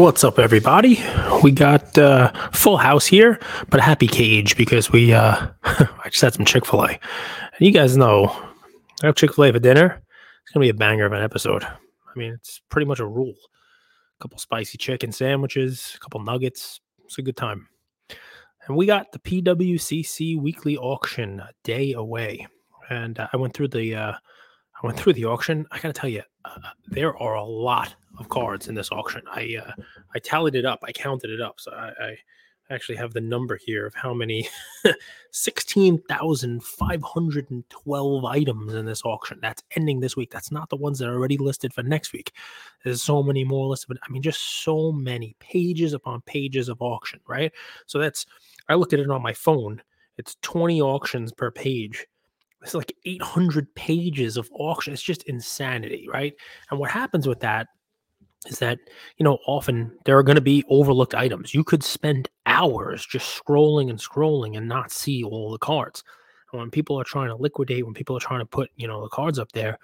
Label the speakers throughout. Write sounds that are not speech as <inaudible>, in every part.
Speaker 1: What's up, everybody? We got uh, full house here, but a happy cage because we uh, <laughs> I just had some Chick Fil A, and you guys know I have Chick Fil A for dinner. It's gonna be a banger of an episode. I mean, it's pretty much a rule. A couple spicy chicken sandwiches, a couple nuggets. It's a good time. And we got the PWCC weekly auction a day away, and uh, I went through the uh, I went through the auction. I gotta tell you, uh, there are a lot of cards in this auction. I uh, I tallied it up. I counted it up. So I, I actually have the number here of how many <laughs> 16,512 items in this auction. That's ending this week. That's not the ones that are already listed for next week. There's so many more listed. I mean, just so many pages upon pages of auction, right? So that's I looked at it on my phone. It's 20 auctions per page. It's like 800 pages of auction. It's just insanity, right? And what happens with that is that you know often there are going to be overlooked items. You could spend hours just scrolling and scrolling and not see all the cards. And when people are trying to liquidate when people are trying to put you know the cards up there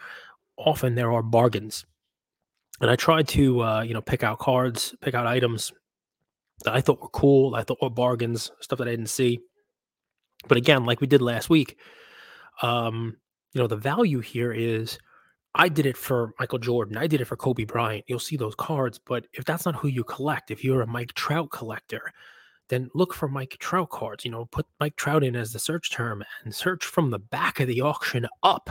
Speaker 1: often there are bargains. And i tried to uh, you know pick out cards pick out items that i thought were cool i thought were bargains stuff that i didn't see. But again like we did last week um you know the value here is I did it for Michael Jordan. I did it for Kobe Bryant. You'll see those cards, but if that's not who you collect, if you're a Mike Trout collector, then look for Mike Trout cards. You know, put Mike Trout in as the search term and search from the back of the auction up.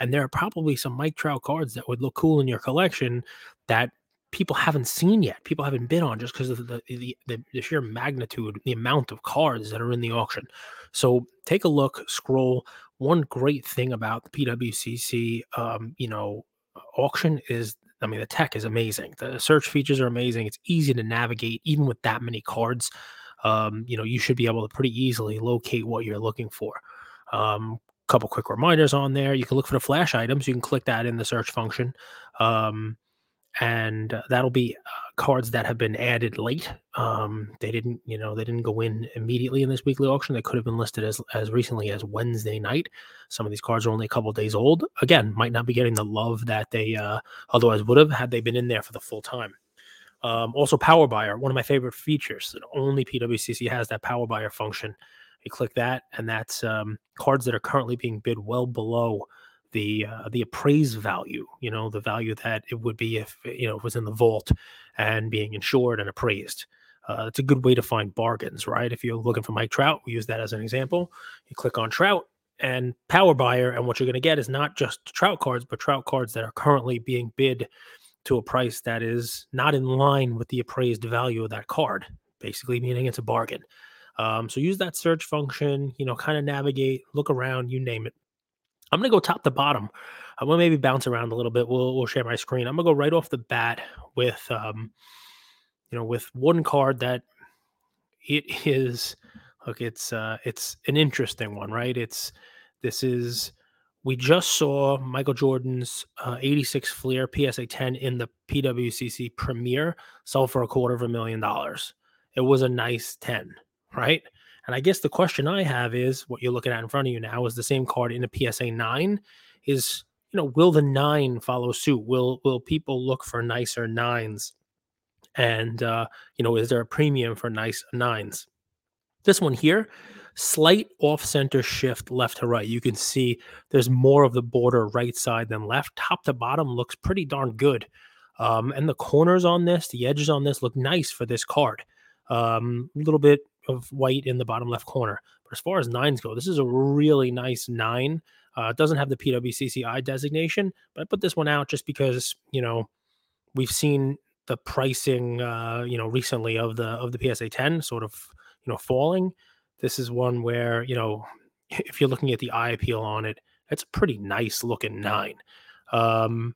Speaker 1: And there are probably some Mike Trout cards that would look cool in your collection that people haven't seen yet. People haven't bid on just because of the, the, the the sheer magnitude, the amount of cards that are in the auction. So take a look, scroll, one great thing about the PWCC, um, you know, auction is, I mean, the tech is amazing. The search features are amazing. It's easy to navigate, even with that many cards. Um, you know, you should be able to pretty easily locate what you're looking for. Um, couple quick reminders on there. You can look for the flash items. You can click that in the search function. Um, and uh, that'll be uh, cards that have been added late. Um, they didn't, you know, they didn't go in immediately in this weekly auction. They could have been listed as as recently as Wednesday night. Some of these cards are only a couple days old. Again, might not be getting the love that they uh, otherwise would have had they been in there for the full time. Um, also, Power Buyer, one of my favorite features. Only PWCC has that Power Buyer function. You click that, and that's um, cards that are currently being bid well below the uh, the appraised value, you know, the value that it would be if you know it was in the vault and being insured and appraised. Uh, it's a good way to find bargains, right? If you're looking for Mike Trout, we use that as an example. You click on Trout and Power Buyer, and what you're going to get is not just Trout cards, but Trout cards that are currently being bid to a price that is not in line with the appraised value of that card, basically meaning it's a bargain. Um, so use that search function, you know, kind of navigate, look around, you name it. I'm gonna go top to bottom. I'm gonna maybe bounce around a little bit. We'll we'll share my screen. I'm gonna go right off the bat with um, you know, with one card that it <laughs> is look, it's uh it's an interesting one, right? It's this is we just saw Michael Jordan's uh, 86 Fleer PSA 10 in the PWCC Premier sell for a quarter of a million dollars. It was a nice 10, right? And I guess the question I have is what you're looking at in front of you now is the same card in a PSA 9 is you know will the 9 follow suit? Will will people look for nicer 9s and uh you know is there a premium for nice 9s this one here slight off center shift left to right. You can see there's more of the border right side than left. Top to bottom looks pretty darn good. Um and the corners on this the edges on this look nice for this card. Um a little bit of white in the bottom left corner. But as far as nines go, this is a really nice nine. Uh, it doesn't have the PWCCI designation, but I put this one out just because you know we've seen the pricing uh, you know recently of the of the PSA 10 sort of you know falling. This is one where you know <laughs> if you're looking at the eye appeal on it, it's a pretty nice looking nine. Um,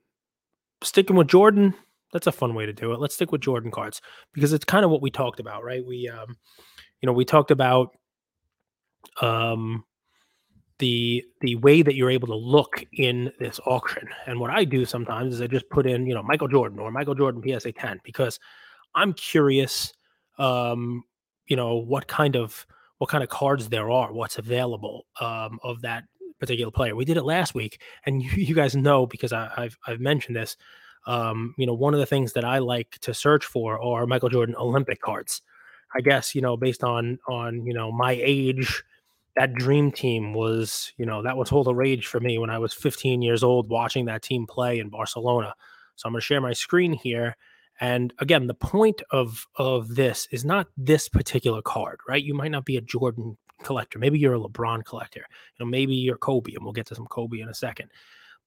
Speaker 1: sticking with Jordan, that's a fun way to do it. Let's stick with Jordan cards because it's kind of what we talked about, right? We um, you know, we talked about um, the the way that you're able to look in this auction. And what I do sometimes is I just put in, you know, Michael Jordan or Michael Jordan PSA 10 because I'm curious, um, you know, what kind of what kind of cards there are, what's available um, of that particular player. We did it last week, and <laughs> you, you guys know because I, have I've mentioned this. Um, you know, one of the things that I like to search for are Michael Jordan Olympic cards. I guess you know, based on on you know my age, that dream team was you know that was all the rage for me when I was 15 years old watching that team play in Barcelona. So I'm going to share my screen here. And again, the point of of this is not this particular card, right? You might not be a Jordan collector. Maybe you're a LeBron collector. You know, maybe you're Kobe, and we'll get to some Kobe in a second.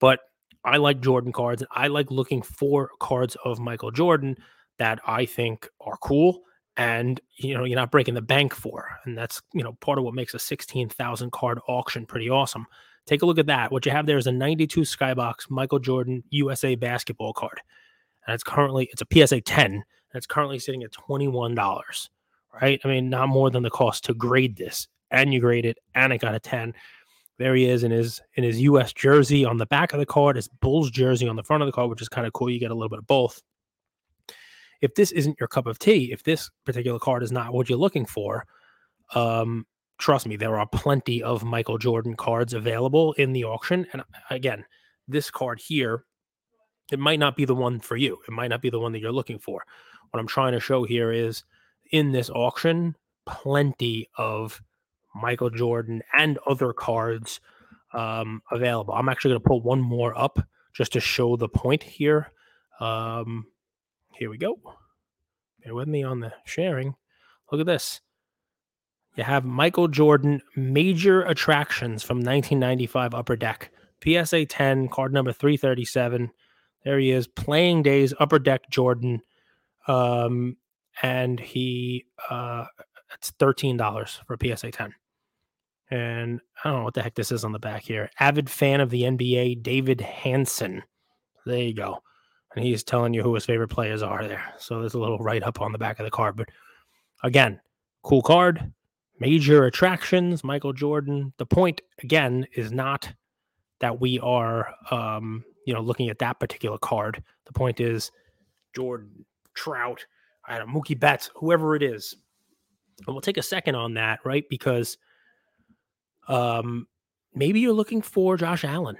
Speaker 1: But I like Jordan cards. And I like looking for cards of Michael Jordan that I think are cool and you know you're not breaking the bank for and that's you know part of what makes a 16,000 card auction pretty awesome take a look at that what you have there is a 92 skybox michael jordan usa basketball card and it's currently it's a psa 10 and it's currently sitting at $21 right i mean not more than the cost to grade this and you grade it and it got a 10 there he is in his in his U.S. jersey on the back of the card, his Bulls jersey on the front of the card, which is kind of cool. You get a little bit of both. If this isn't your cup of tea, if this particular card is not what you're looking for, um, trust me, there are plenty of Michael Jordan cards available in the auction. And again, this card here, it might not be the one for you. It might not be the one that you're looking for. What I'm trying to show here is in this auction, plenty of Michael Jordan, and other cards um, available. I'm actually going to pull one more up just to show the point here. Um, here we go. Bear with me on the sharing. Look at this. You have Michael Jordan major attractions from 1995 Upper Deck. PSA 10, card number 337. There he is, playing days, Upper Deck Jordan. Um, and he, uh, it's $13 for PSA 10 and I don't know what the heck this is on the back here. Avid fan of the NBA, David Hanson. There you go. And he's telling you who his favorite players are there. So there's a little write up on the back of the card. But again, cool card, major attractions, Michael Jordan. The point, again, is not that we are, um, you know, looking at that particular card. The point is Jordan, Trout, I don't know, Mookie Betts, whoever it is. And we'll take a second on that, right? Because – um, maybe you're looking for Josh Allen.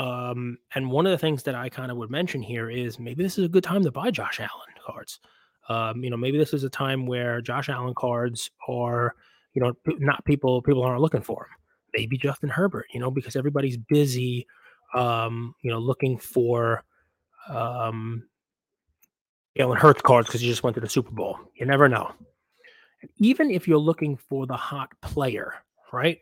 Speaker 1: Um, and one of the things that I kind of would mention here is maybe this is a good time to buy Josh Allen cards. Um, you know, maybe this is a time where Josh Allen cards are, you know, not people people aren't looking for them. Maybe Justin Herbert, you know, because everybody's busy, um, you know, looking for um, Jalen Hurts cards because you just went to the Super Bowl. You never know. even if you're looking for the hot player, right?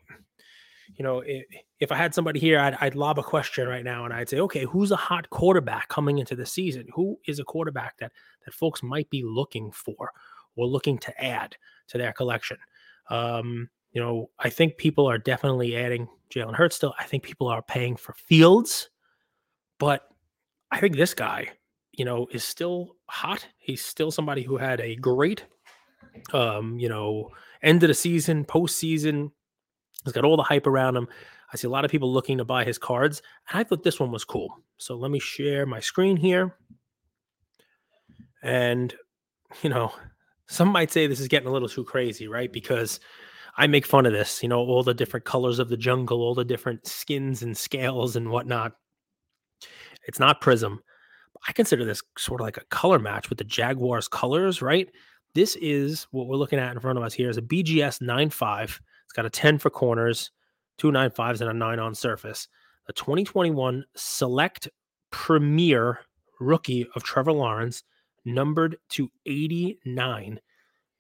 Speaker 1: You know, if, I had somebody here, I'd, I'd lob a question right now and I'd say, okay, who's a hot quarterback coming into the season? Who is a quarterback that that folks might be looking for or looking to add to their collection? Um, you know, I think people are definitely adding Jalen Hurts still. I think people are paying for Fields, but I think this guy, you know, is still hot. He's still somebody who had a great, um, you know, end of the season, postseason, He's got all the hype around him. I see a lot of people looking to buy his cards. And I thought this one was cool. So let me share my screen here. And, <laughs> you know, some might say this is getting a little too crazy, right? Because I make fun of this, you know, all the different colors of the jungle, all the different skins and scales and whatnot. It's not Prism. I consider this sort of like a color match with the Jaguars colors, right? This is what we're looking at in front of us here is a BGS 95 it's got a 10 for corners, two nine fives, and a nine on surface. The 2021 Select Premier Rookie of Trevor Lawrence, numbered to 89.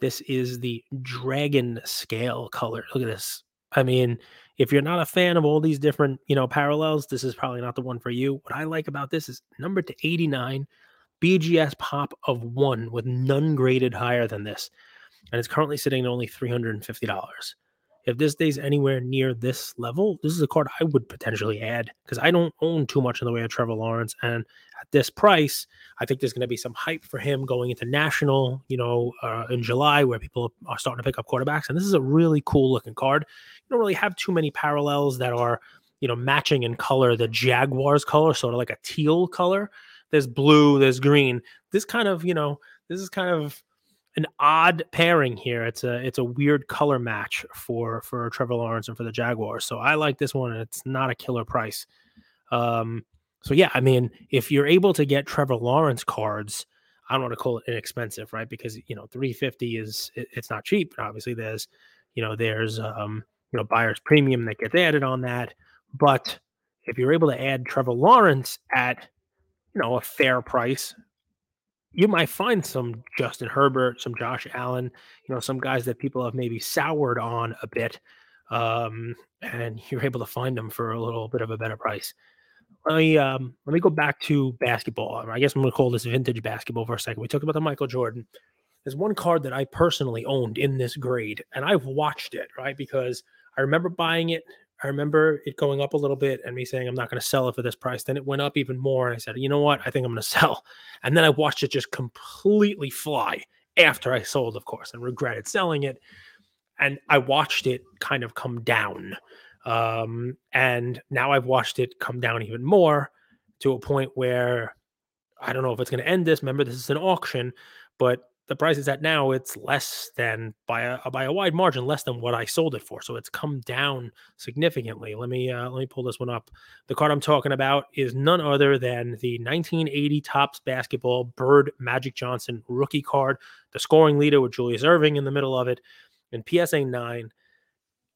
Speaker 1: This is the dragon scale color. Look at this. I mean, if you're not a fan of all these different, you know, parallels, this is probably not the one for you. What I like about this is numbered to 89, BGS pop of one with none graded higher than this. And it's currently sitting at only $350 if this stays anywhere near this level, this is a card I would potentially add because I don't own too much in the way of Trevor Lawrence. And at this price, I think there's going to be some hype for him going into national, you know, uh, in July where people are starting to pick up quarterbacks. And this is a really cool looking card. You don't really have too many parallels that are, you know, matching in color the Jaguars color, sort of like a teal color. There's blue, there's green. This kind of, you know, this is kind of an odd pairing here. It's a it's a weird color match for for Trevor Lawrence and for the Jaguars. So I like this one, and it's not a killer price. Um, so yeah, I mean, if you're able to get Trevor Lawrence cards, I don't want to call it inexpensive, right? Because you know, 350 is it, it's not cheap. But obviously, there's you know, there's um, you know, buyer's premium that gets added on that. But if you're able to add Trevor Lawrence at you know a fair price, you might find some Justin Herbert, some Josh Allen, you know, some guys that people have maybe soured on a bit, um, and you're able to find them for a little bit of a better price let me um, let me go back to basketball. I guess I'm going to call this vintage basketball for a second. We talked about the Michael Jordan. There's one card that I personally owned in this grade, and I've watched it right because I remember buying it. I remember it going up a little bit and me saying I'm not going to sell it for this price. Then it went up even more, and I said, you know what? I think I'm going <laughs> to sell. And then I watched it just completely fly after I sold, of course, and regretted selling it. And I watched it kind of come down um, and now I've watched it come down even more to a point where I don't know if it's going to end this. Remember, this is an auction, but the price is at now it's less than by a by a wide margin less than what I sold it for. So it's come down significantly. Let me uh, let me pull this one up. The card I'm talking about is none other than the 1980 Topps basketball Bird Magic Johnson rookie card, the scoring leader with Julius Erving in the middle of it, and PSA 9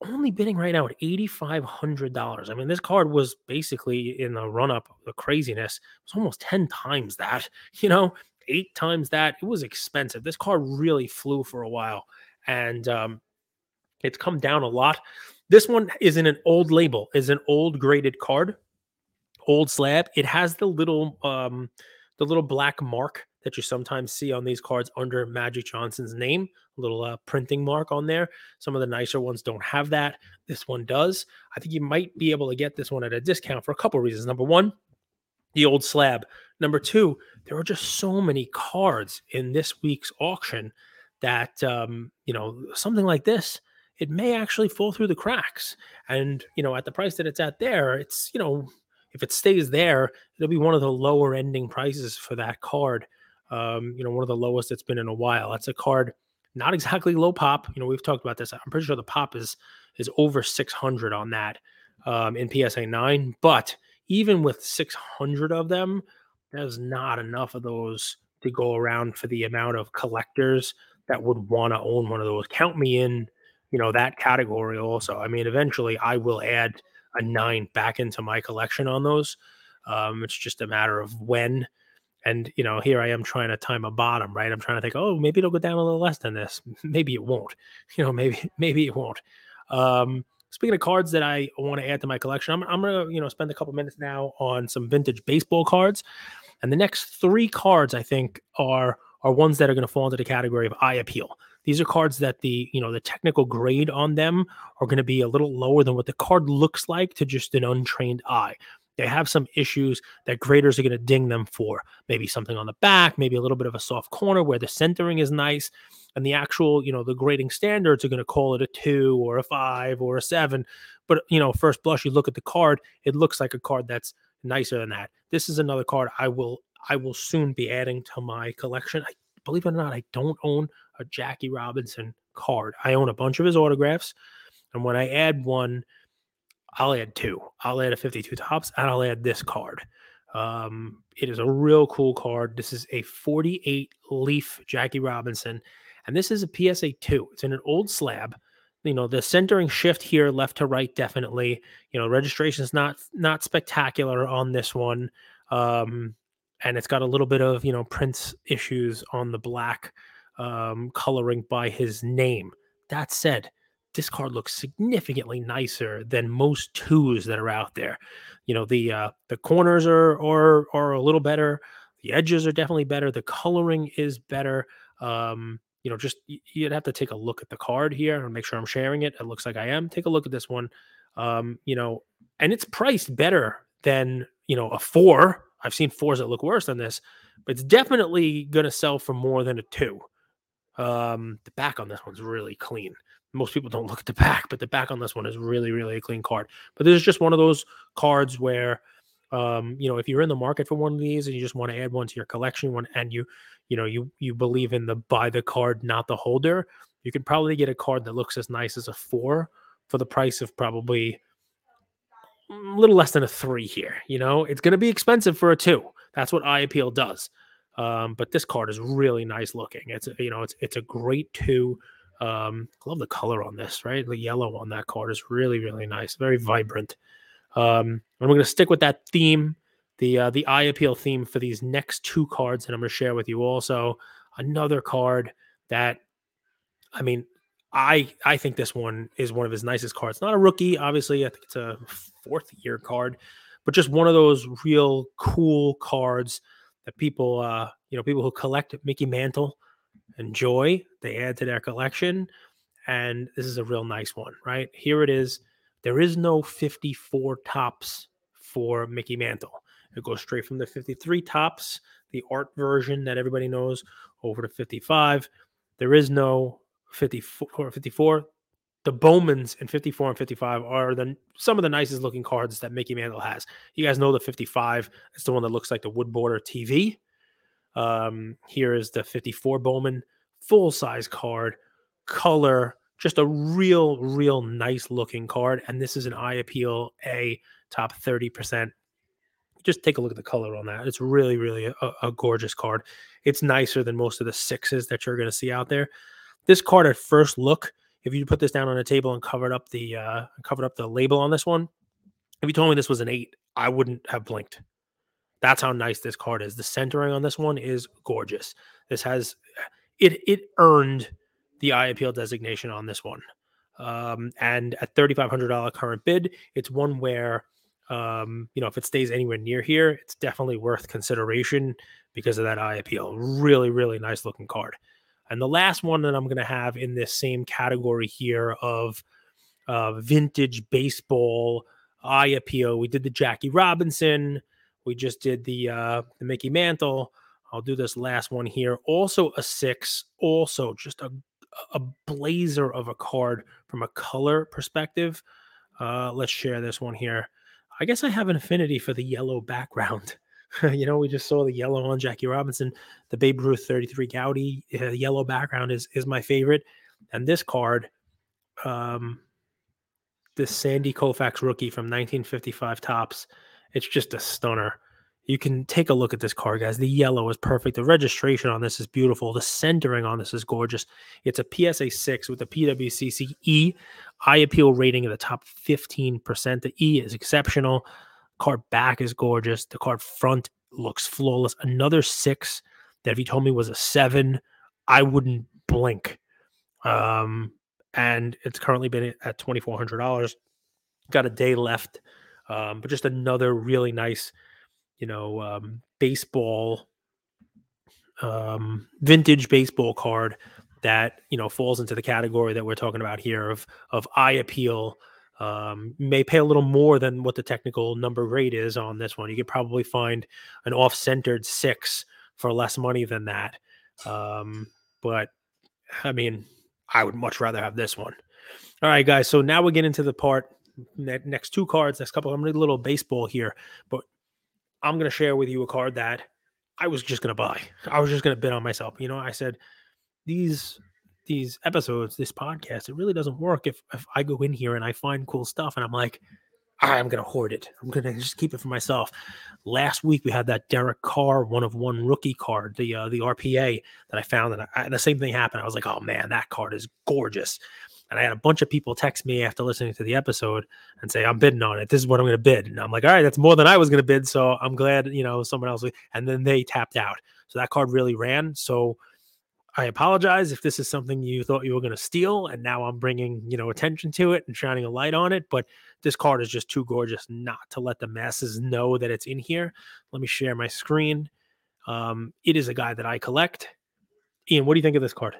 Speaker 1: only bidding right now at $8,500. I mean, this card was basically in the run up, the craziness, it was almost 10 times that, <laughs> you know, eight times that. It was expensive. This card really flew for a while and um, it's come down a lot. This one is in an old label, is an old graded card, old slab. It has the little, um, the little black mark that you sometimes see on these cards under Magic Johnson's name, a little uh, printing mark on there. Some of the nicer ones don't have that. This one does. I think you might be able to get this one at a discount for a couple reasons. Number one, the old slab. Number two, there are just so many cards in this week's auction that um, you know something like this it may actually fall through the cracks and you know at the price that it's at there it's you know if it stays there it'll be one of the lower ending prices for that card um, you know, one of the lowest it's been in a while. That's a card, not exactly low pop. You know, we've talked about this. I'm pretty sure the pop is is over 600 on that um, in PSA 9. But even with 600 of them, there's not enough of those to go around for the amount of collectors that would want to own one of those. Count me in, you know, that category also. I mean, eventually I will add a nine back into my collection on those. Um, it's just a matter of when and you know, here I am trying to time a bottom, right? I'm trying to think, oh, maybe it'll go down a little less than this. <laughs> Maybe it won't. <laughs> You know, maybe maybe it won't. Um, speaking of cards that I want to add to my collection, I'm, I'm gonna you know spend a couple minutes now on some vintage baseball cards, and the next three cards I think are are ones that are going to fall into the category of eye appeal. These are cards that the you know the technical grade on them are going to be a little lower than what the card looks like to just an untrained eye they have some issues that graders are going to ding them for. Maybe something on the back, maybe a little bit of a soft corner where the centering is nice. And the actual, you know, the grading standards are going to call it a two or a five or a seven. But, you know, first blush, you look at the card, it looks like a card that's nicer than that. This is another card I will I will soon be adding to my collection. I believe it or not, I don't own a Jackie Robinson card. I own a bunch of his autographs. And when I add one, I'll add two. I'll add a 52 Topps and I'll add this card. Um, it is a real cool card. This is a 48 leaf Jackie Robinson, and this is a PSA 2. It's in an old slab. You know, the centering shift here, left to right, definitely. You know, registration is not not spectacular on this one. Um, and it's got a little bit of, you know, Prince issues on the black um, coloring by his name. That said, this card looks significantly nicer than most twos that are out there. You know, the uh, the corners are are are a little better. The edges are definitely better. The coloring is better. Um, you know, just you'd have to take a look at the card here and make sure I'm sharing it. It looks like I am. Take a look at this one. Um, you know, and it's priced better than you know a four. I've seen fours that look worse than this, but it's definitely going to sell for more than a two. Um, the back on this one's really clean most people don't look at the back, but the back on this one is really, really a clean card. But this is just one of those cards where, um, you know, if you're in the market for one of these and you just want to add one to your collection, one and you, you know, you you believe in the buy the card, not the holder, you could probably get a card that looks as nice as a four for the price of probably a little less than a three here. You know, it's going to be expensive for a two. That's what Eye Appeal does. Um, but this card is really nice looking. It's you know, it's it's a great two. Um, I love the color on this, right? The yellow on that card is really, really nice, very vibrant. Um, and we're going to stick with that theme, the uh, the eye appeal theme for these next two cards that I'm going to share with you. Also, another card that, I mean, I I think this one is one of his nicest cards. Not a rookie, obviously. I think it's a fourth year card, but just one of those real cool cards that people, uh, you know, people who collect Mickey Mantle enjoy. They add to their collection, and this is a real nice one, right? Here it is. There is no 54 Topps for Mickey Mantle. It goes straight from the 53 Topps, the art version that everybody knows, over to 55. There is no 54. 54. The Bowmans in 54 and 55 are the some of the nicest looking cards that Mickey Mantle has. You guys know the 55. It's the one that looks like the wood border TV. Um, here is the 54 Bowman, full size card, color, just a real, real nice looking card. And this is an eye appeal A top 30%. Just take a look at the color on that. It's really, really a, a gorgeous card. It's nicer than most of the sixes that you're going to see out there. This card at first look, if you put this down on a table and covered up the uh, covered up the label on this one, if you told me this was an eight, I wouldn't have blinked. That's how nice this card is. The centering on this one is gorgeous. This has it it earned the appeal designation on this one. Um, and at $3,500 current bid, it's one where, um, you know, if it stays anywhere near here, it's definitely worth consideration because of that eye appeal. Really, really nice looking card. And the last one that I'm going to have in this same category here of uh, vintage baseball eye appeal, we did the Jackie Robinson, we just did the uh, the Mickey Mantle. I'll do this last one here. Also a six. Also just a a blazer of a card from a color perspective. Uh, let's share this one here. I guess I have an affinity for the yellow background. <laughs> you know, we just saw the yellow on Jackie Robinson, the Babe Ruth 33 Goudey uh, yellow background is is my favorite, and this card, um, this Sandy Koufax rookie from 1955 Topps it's just a stunner. You can take a look at this car, guys. The yellow is perfect. The registration on this is beautiful. The centering on this is gorgeous. It's a PSA 6 with a PWCC E eye appeal rating of the top 15%. The E is exceptional. Car back is gorgeous. The car front looks flawless. Another six that if you told me was a seven, I wouldn't blink. Um, and it's currently been at $2,400. Got a day left um, but just another really nice, you know, um, baseball, um, vintage baseball card that you know falls into the category that we're talking about here of of eye appeal. Um, may pay a little more than what the technical number grade is on this one. You could probably find an off-centered six for less money than that. Um, but I mean, I would much rather have this one. All right, guys. So now we get into the part next two cards, next couple. I'm gonna do a little baseball here, but I'm gonna share with you a card that I was just gonna buy. I was just gonna bid on myself. You know, I said these these episodes, this podcast, it really doesn't work if if I go in here and I find cool stuff and I'm like, I'm gonna hoard it. I'm gonna just keep it for myself. Last week we had that Derek Carr one of one rookie card, the uh, the RPA that I found, and, I, and the same thing happened. I was like, oh man, that card is gorgeous. And I had a bunch of people text me after listening to the episode and say, I'm bidding on it. This is what I'm going to bid. And I'm like, all right, that's more than I was going to bid. So I'm glad, you know, someone else. And then they tapped out. So that card really ran. So I apologize if this is something you thought you were going to steal. And now I'm bringing, you know, attention to it and shining a light on it. But this card is just too gorgeous not to let the masses know that it's in here. Let me share my screen. Um, it is a guy that I collect. Ian, what do you think of this card?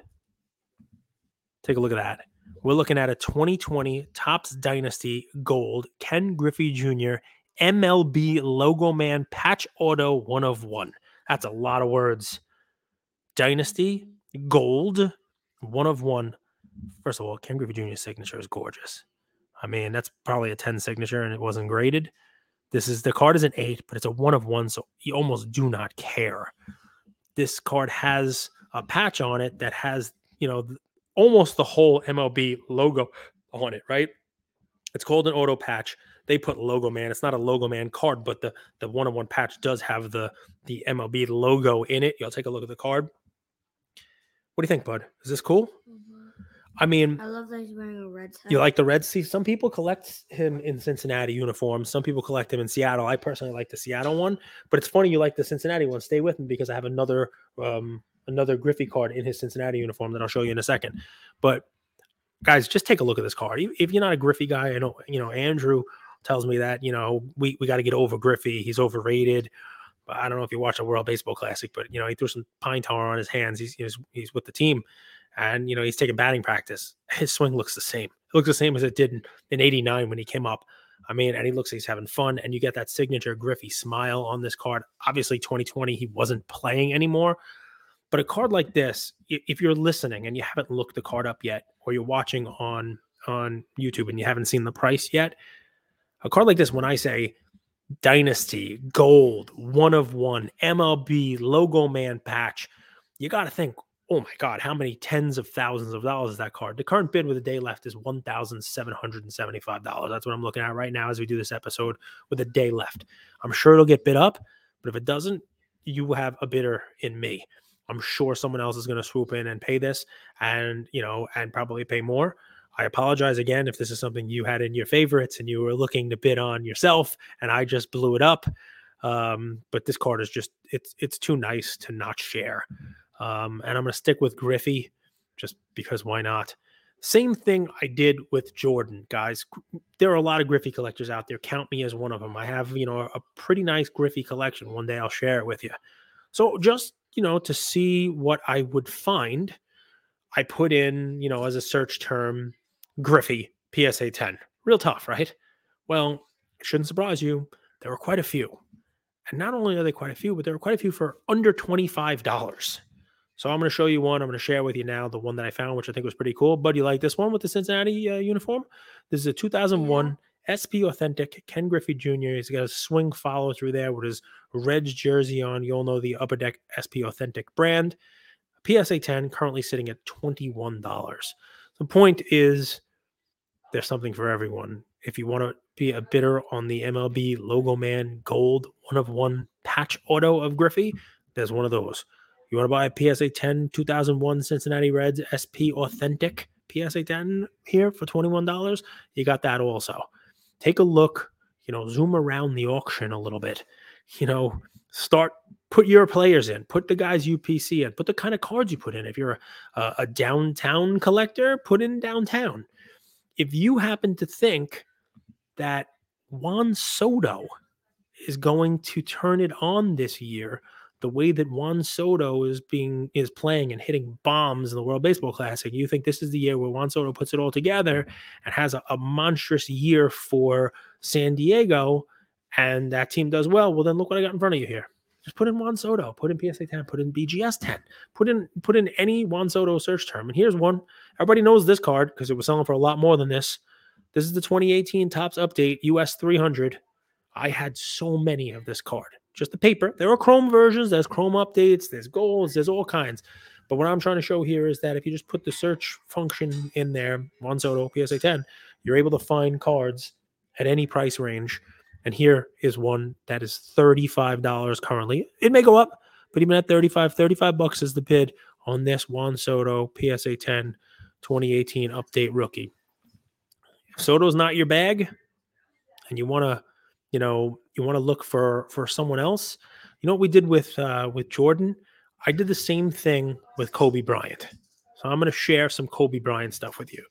Speaker 1: Take a look at that. We're looking at a 2020 Topps Dynasty Gold Ken Griffey Jr. MLB Logo Man Patch Auto one of one. That's a lot of words. Dynasty Gold one of one. First of all, Ken Griffey Jr.'s signature is gorgeous. I mean, that's probably a 10 signature and it wasn't graded. This is the card is an eight, but it's a one of one, so you almost do not care. This card has a patch on it that has, you know, almost the whole MLB logo on it, right? It's called an auto patch. they put logo man. It's not a logo man card, but the the one on one patch does have the the MLB logo in it. You'll take a look at the card. What do you think, bud? Is this cool?
Speaker 2: Mhm.
Speaker 1: I mean,
Speaker 2: I love that he's wearing a red hat.
Speaker 1: you like the Red Sea? Some people collect him in Cincinnati uniforms. Some people collect him in Seattle. I personally like the Seattle one, but it's funny you like the Cincinnati one. Stay with me because I have another um another Griffey card in his Cincinnati uniform that I'll show you in a second. But guys, just take a look at this card. If- you're not a Griffey guy, I know you know Andrew tells me that you know we we got to get over Griffey. He's overrated. I don't know if you watch a World Baseball Classic, but you know he threw some pine tar on his hands. He's he's, he's with the team, and you know he's taking batting practice. His swing looks the same. It looks the same as it did in, in '89 when he came up. I mean, and he looks like he's having fun, and you get that signature Griffey smile on this card. Obviously, 2020 he wasn't playing anymore, but a card like this, if you're listening and you haven't looked the card up yet, or you're watching on on YouTube and you haven't seen the price yet, a card like this, when I say Dynasty, Gold, One of One, MLB, Logo Man patch, you got to think, oh my God, how many tens of thousands of dollars is that card? The current bid with a day left is $1,775. That's what I'm looking at right now as we do this episode with a day left. I'm sure it'll get bid up, but if it doesn't, you have a bidder in me. I'm sure someone else is going to swoop in and pay this and, you know, and probably pay more. I apologize again if this is something you had in your favorites and you were looking to bid on yourself and I just blew it up. Um, but this card is just it's it's too nice to not share. Um, and I'm gonna stick with Griffey just because why not? Same thing I did with Jordan, guys. There are a lot of Griffey collectors out there. Count me as one of them. I have, you know, a pretty nice Griffey collection. One day I'll share it with you. So just, you know, to see what I would find, I put in, you know, as a search term, Griffey PSA 10. Real tough, right? Well, it shouldn't surprise you. There were quite a few. And not only are they quite a few, but there were quite a few for under $25. So I'm going to show you one. I'm going to share with you now the one that I found, which I think was pretty cool. Bud, you like this one with the Cincinnati uh, uniform? This is a 2001 SP Authentic Ken Griffey Jr. He's got a swing follow through there with his Reds jersey on. You'll know the Upper Deck SP Authentic brand. PSA 10 currently sitting at $21. The point is there's something for everyone. If you want to be a bidder on the MLB Logo Man Gold one of one patch auto of Griffey, there's one of those. You want to buy a PSA 10 2001 Cincinnati Reds SP Authentic PSA 10 here for $21? You got that also. Take a look, you know, zoom around the auction a little bit. You know, start put your players in, put the guys UPC in, put the kind of cards you put in. If you're a, a downtown collector, put in downtown. If you happen to think that Juan Soto is going to turn it on this year, the way that Juan Soto is being is playing and hitting bombs in the World Baseball Classic, you think this is the year where Juan Soto puts it all together and has a, a monstrous year for San Diego, and that team does well. Well, then look what I got in front of you here. Just put in Juan Soto, put in PSA 10, put in BGS 10, put in put in any Juan Soto search term. And here's one. Everybody knows this card because it was selling for a lot more than this. This is the 2018 Topps Update US 300. I had so many of this card. Just the paper. There are Chrome versions, there's Chrome updates, there's golds, there's all kinds. But what I'm trying to show here is that if you just put the search function in there, Juan Soto, PSA 10, you're able to find cards at any price range. And here is one that is $35 currently. It may go up, but even at 35, 35 bucks is the bid on this Juan Soto PSA 10 2018 update rookie. If Soto's not your bag and you want to, you know, you want to look for for someone else, you know what we did with uh with Jordan? I did the same thing with Kobe Bryant. So I'm going to share some Kobe Bryant stuff with you.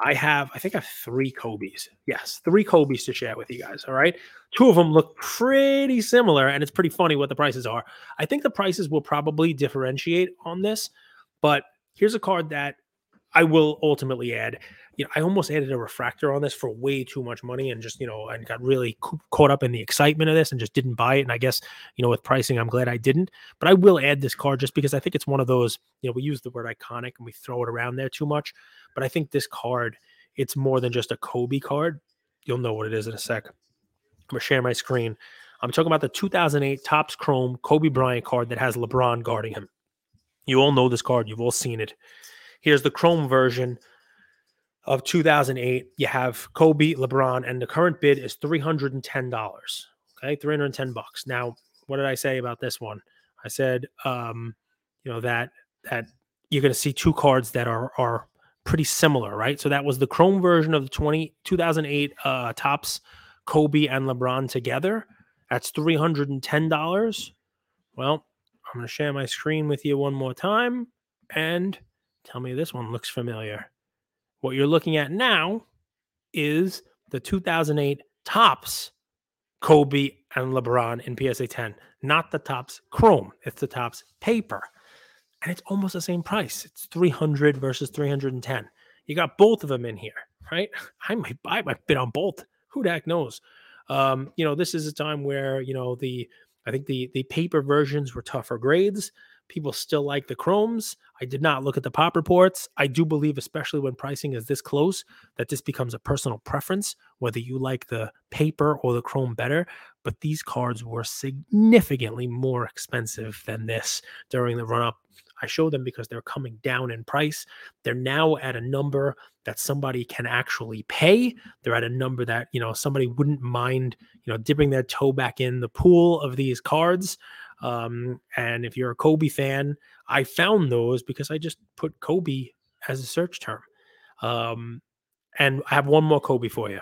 Speaker 1: I have, I think I have three Kobe's. Yes, three Kobe's to share with you guys. All right. Two of them look pretty similar, and it's pretty funny what the prices are. I think the prices will probably differentiate on this, but here's a card that I will ultimately add. You know, I almost added a refractor on this for way too much money and just, you know, and got really ca- caught up in the excitement of this and just didn't buy it. And I guess, you know, with pricing, I'm glad I didn't. But I will add this card just because I think it's one of those, you know, we use the word iconic and we throw it around there too much. But I think this card, it's more than just a Kobe card. You'll know what it is in a sec. I'm gonna share my screen. I'm talking about the 2008 Topps Chrome Kobe Bryant card that has LeBron guarding him. You all know this card. You've all seen it. Here's the Chrome version of 2008, you have Kobe, LeBron, and the current bid is $310. Okay, 310 bucks. Now, what did I say about this one? I said, um, you know, that that you're going to see two cards that are are pretty similar, right? So that was the Chrome version of the 20, 2008 uh, Topps Kobe and LeBron together. That's $310. Well, I'm going to share my screen with you one more time and tell me this one looks familiar. What you're looking at now is the 2008 Topps Kobe and LeBron in PSA 10, not the Topps Chrome. It's the Topps paper. And it's almost the same price. It's 300 versus 310. You got both of them in here, right? <laughs> I might buy my bid on both. Who the heck knows? Um, you know, this is a time where, you know, the I think the the paper versions were tougher grades. People still like the chromes. I did not look at the pop reports. I do believe, especially when pricing is this close, that this becomes a personal preference, whether you like the paper or the chrome better. But these cards were significantly more expensive than this during the run up. I show them because they're coming down in price. They're now at a number that somebody can actually pay. They're at a number that, you know, somebody wouldn't mind, you know, dipping their toe back in the pool of these cards. Um, and if you're a Kobe fan, I found those because I just put Kobe as a search term. Um, and I have one more Kobe for you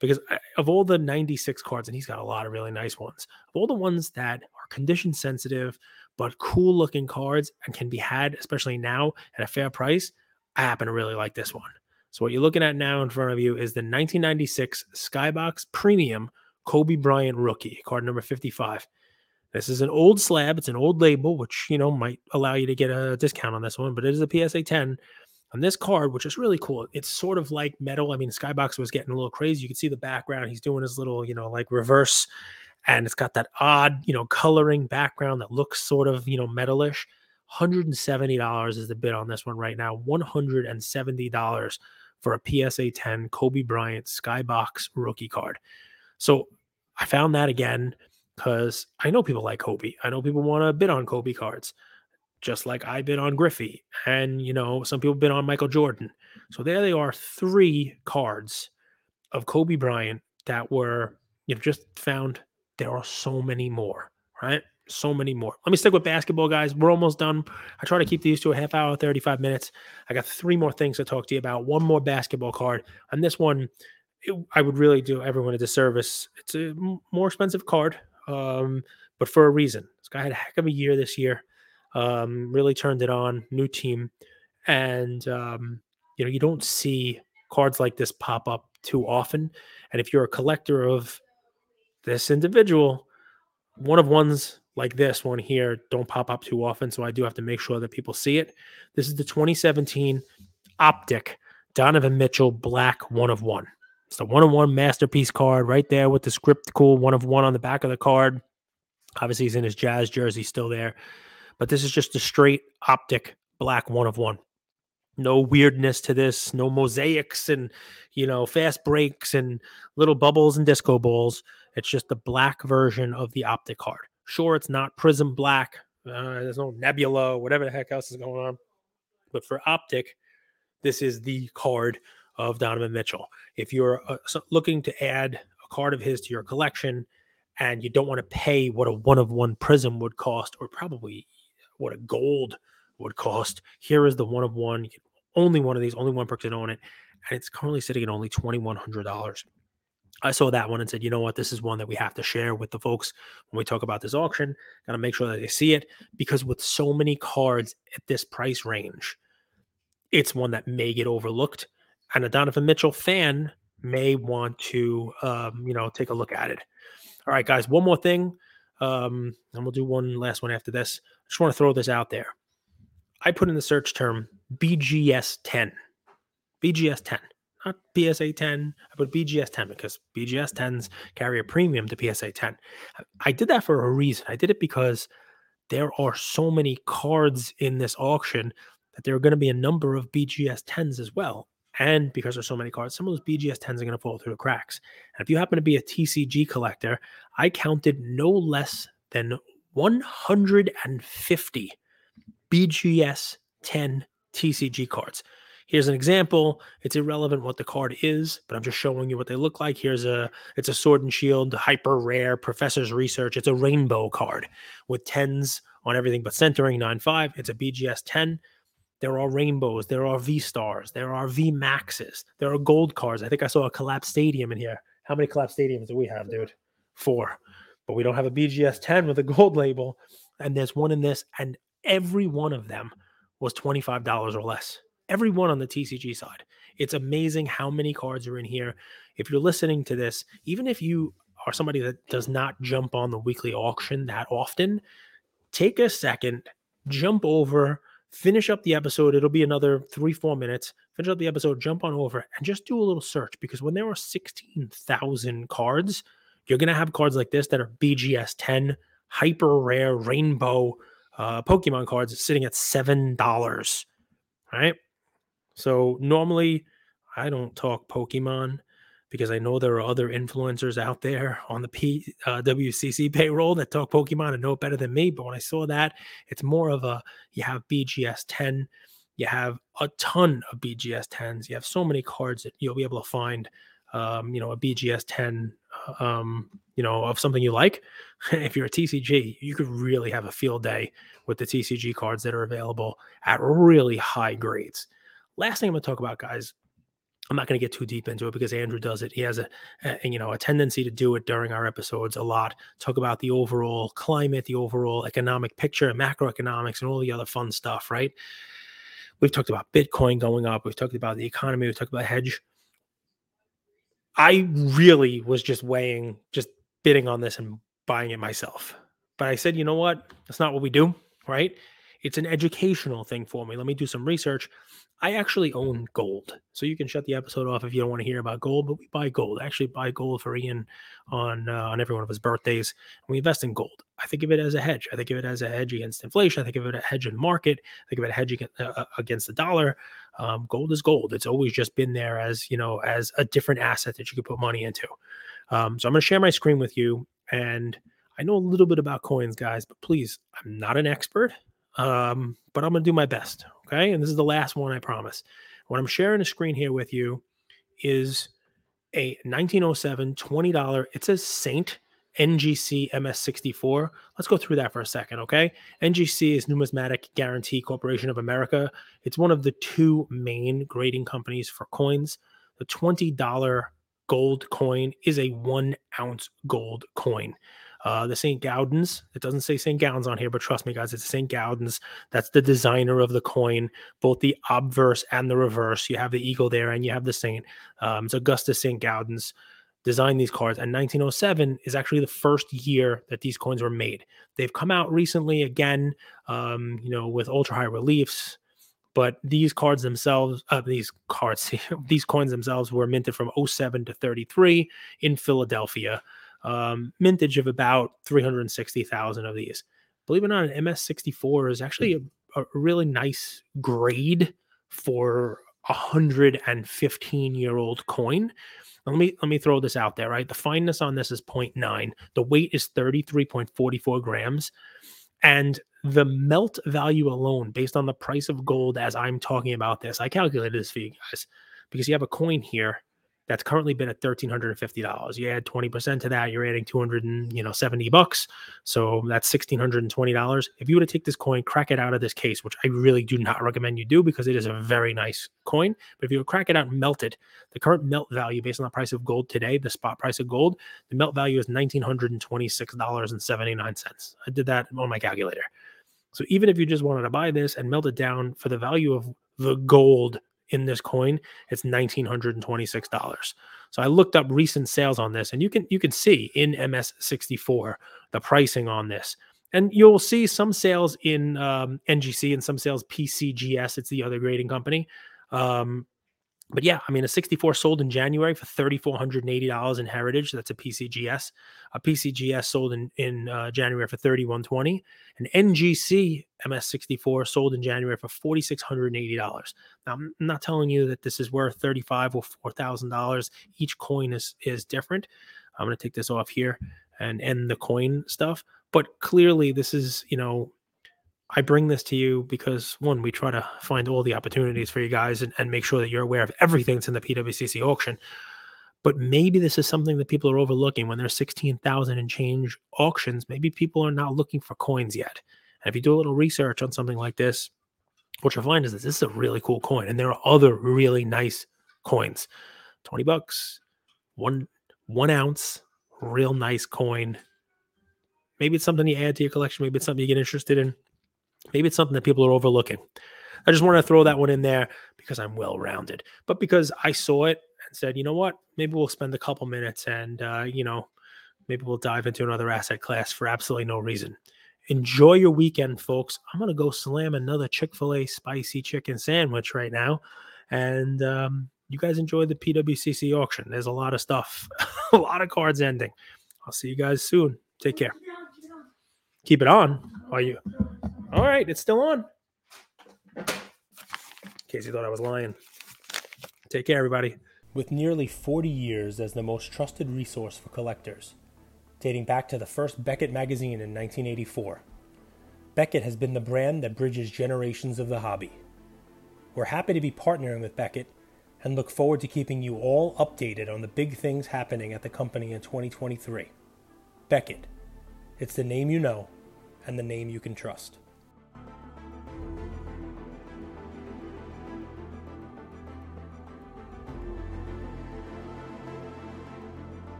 Speaker 1: because of all the 96 cards, and he's got a lot of really nice ones, of all the ones that are condition sensitive, but cool looking cards and can be had, especially now at a fair price, I happen to really like this one. So, what you're looking at now in front of you is the 1996 Skybox Premium Kobe Bryant rookie, card number 55. This is an old slab. It's an old label, which you know might allow you to get a discount on this one, but it is a PSA 10. On this card, which is really cool, it's sort of like metal. I mean, Skybox was getting a little crazy. You can see the background. He's doing his little, you know, like reverse, and it's got that odd, you know, coloring background that looks sort of, you know, metalish. $170 is the bid on this one right now. $170 for a PSA 10 Kobe Bryant Skybox rookie card. So I found that again because I know people like Kobe. I know people want to bid on Kobe cards, just like I bid on Griffey. And, you know, some people bid on Michael Jordan. So there they are, three cards of Kobe Bryant that were, you've just found there are so many more, right? So many more. Let me stick with basketball, guys. We're almost done. I try to keep these to a half hour, 35 minutes. I got three more things to talk to you about. One more basketball card. And this one, it, I would really do everyone a disservice. It's a more expensive card um, but for a reason. This guy had a heck of a year this year. Um, really turned it on. New team, and um, you know you don't see cards like this pop up too often. And if you're a collector of this individual, one of ones like this one here don't pop up too often. So I do have to make sure that people see it. This is the 2017 Optic Donovan Mitchell Black One of One. It's the one on one masterpiece card right there with the script cool one of one on the back of the card. Obviously, he's in his jazz jersey still there, but this is just a straight optic black one of one. No weirdness to this, no mosaics and you know fast breaks and little bubbles and disco balls. It's just the black version of the optic card. Sure, it's not prism black. Uh, there's no nebula, whatever the heck else is going on. But for optic, this is the card of Donovan Mitchell. If you're uh, looking to add a card of his to your collection and you don't want to pay what a one of one prism would cost, or probably what a gold would cost, here is the one of one. Only one of these, only one person own it. And it's currently sitting at only $2,100. I saw that one and said, you know what, this is one that we have to share with the folks when we talk about this auction. Got to make sure that they see it because with so many cards at this price range, it's one that may get overlooked and a Donovan Mitchell fan may want to, um, you know, take a look at it. All right, guys, one more thing. Um, and we'll do one last one after this. I just want to throw this out there. I put in the search term BGS 10. BGS 10, not PSA 10. I put BGS 10 because BGS 10s carry a premium to PSA 10. I did that for a reason. I did it because there are so many cards in this auction that there are going to be a number of BGS 10s as well. And because there's so many cards, some of those BGS 10s are going to fall through the cracks. And if you happen to be a TCG collector, I counted no less than 150 BGS 10 TCG cards. Here's an example. It's irrelevant what the card is, but I'm just showing you what they look like. Here's a it's a sword and shield hyper rare professor's research. It's a rainbow card with tens on everything but centering nine five. It's a BGS 10. There are rainbows, there are V stars, there are V maxes, there are gold cards. I think I saw a collapsed stadium in here. How many collapsed stadiums do we have, dude? Four. But we don't have a BGS 10 with a gold label. And there's one in this, and every one of them was $25 or less. Every one on the TCG side. It's amazing how many cards are in here. If you're listening to this, even if you are somebody that does not jump on the weekly auction that often, take a second, jump over, finish up the episode. It'll be another three, four minutes. Finish up the episode, jump on over, and just do a little search because when there are 16,000 cards, you're going to have cards like this that are BGS 10, hyper rare, rainbow uh, Pokemon cards sitting at $7. Right. So normally I don't talk Pokemon because I know there are other influencers out there on the P, uh, WCC payroll that talk Pokemon and know it better than me. But when I saw that, it's more of a you have BGS 10, you have a ton of BGS 10s, you have so many cards that you'll be able to find, um, you know, a BGS 10, uh, um, you know, of something you like. <laughs> if you're a TCG, you could really have a field day with the TCG cards that are available at really high grades. Last thing I'm going to talk about, guys, I'm not going to get too deep into it because Andrew does it. He has a, a, you know a tendency to do it during our episodes a lot. Talk about the overall climate, the overall economic picture, macroeconomics, and all the other fun stuff. Right? We've talked about Bitcoin going up. We've talked about the economy. We've talked about hedge. I really was just weighing, just bidding on this and buying it myself. But I said, you know what? That's not what we do. Right? It's an educational thing for me. Let me do some research. I actually own gold. So you can shut the episode off if you don't want to hear about gold, but we buy gold. I actually buy gold for Ian on uh, on every one of his birthdays. And we invest in gold. I think of it as a hedge. I think of it as a hedge against inflation. I think of it as a hedge in market. I think of it a hedge against, uh, against the dollar. Um, gold is gold. It's always just been there as, you know, as a different asset that you could put money into. Um, so I'm going to share my screen with you. And I know a little bit about coins, guys, but please, I'm not an expert. Um, but I'm going to do my best. Okay. And this is the last one, I promise. What I'm sharing a screen here with you is a 1907 $20. It says Saint NGC MS64. Let's go through that for a second, okay? NGC is Numismatic Guarantee Corporation of America. It's one of the two main grading companies for coins. The $20 gold coin is a one ounce gold coin. Uh, the St. Gaudens, it doesn't say St. Gaudens on here, but trust me, guys, it's St. Gaudens. That's the designer of the coin, both the obverse and the reverse. You have the eagle there and you have the saint. Um, it's Augustus St. Gaudens designed these cards. And 1907 is actually the first year that these coins were made. They've come out recently again, um, you know, with ultra high reliefs. But these cards themselves, uh, these cards, <laughs> these coins themselves were minted from 07 to 33 in Philadelphia um, mintage of about 360,000 of these. Believe it or not, an MS64 is actually a, a really nice grade for a 115 year old coin. Let me let me throw this out there, right? The fineness on this is 0.9. The weight is 33.44 grams. And the melt value alone, based on the price of gold as I'm talking about this, I calculated this for you guys because you have a coin here that's currently been at $1,350. You add 20% to that, you're adding 200 and, you know, 70 bucks. So that's $1,620. If you were to take this coin, crack it out of this case, which I really do not recommend you do because it is a very nice coin. But if you crack it out and melt it, the current melt value based on the price of gold today, the spot price of gold, the melt value is $1,926.79. I did that on my calculator. So even if you just wanted to buy this and melt it down for the value of the gold in this coin, it's $1926. So I looked up recent sales on this and you can you can see in MS64 the pricing on this. And you'll see some sales in um, NGC and some sales PCGS, it's the other grading company. Um, but yeah, I mean, a 64 sold in January for $3,480 in Heritage. That's a PCGS. A PCGS sold in, in uh, January for 3120 An NGC MS64 sold in January for $4,680. Now, I'm not telling you that this is worth 35 or $4,000. Each coin is, is different. I'm going to take this off here and end the coin stuff. But clearly, this is, you know, I bring this to you because one, we try to find all the mm. opportunities for you guys and, and make sure that you're aware of everything that's in the PWCC auction. But maybe this is something that people are overlooking when there's 16,000 and change auctions. Maybe people are not looking for coins yet. And if you do a little research on something like this, what you'll find is that this is a really cool coin. And there are other really nice coins. 20 bucks, one one ounce, real nice coin. Maybe it's something you add to your collection. Maybe it's something you get interested in. Maybe it's something that people are overlooking. I just want to throw that one in there because I'm well rounded, but because I saw it and said, you know what, maybe we'll spend a couple minutes and, uh, you know, maybe we'll dive into another asset class for absolutely no reason. Enjoy your weekend, folks. I'm going to go slam another Chick fil A spicy chicken sandwich right now. And um, you guys enjoy the PWCC auction. There's a lot of stuff, <laughs> a lot of cards ending. I'll see you guys soon. Take care. Keep it on. Are you? All right, it's still on. In case you thought I was lying. Take care, everybody.
Speaker 2: With nearly 40 years as the most trusted resource for collectors, dating back to the first Beckett magazine in 1984, Beckett has been the brand that bridges generations of the hobby. We're happy to be partnering with Beckett and look forward to keeping you all updated on the big things happening at the company in 2023. Beckett. It's the name you know and the name you can trust.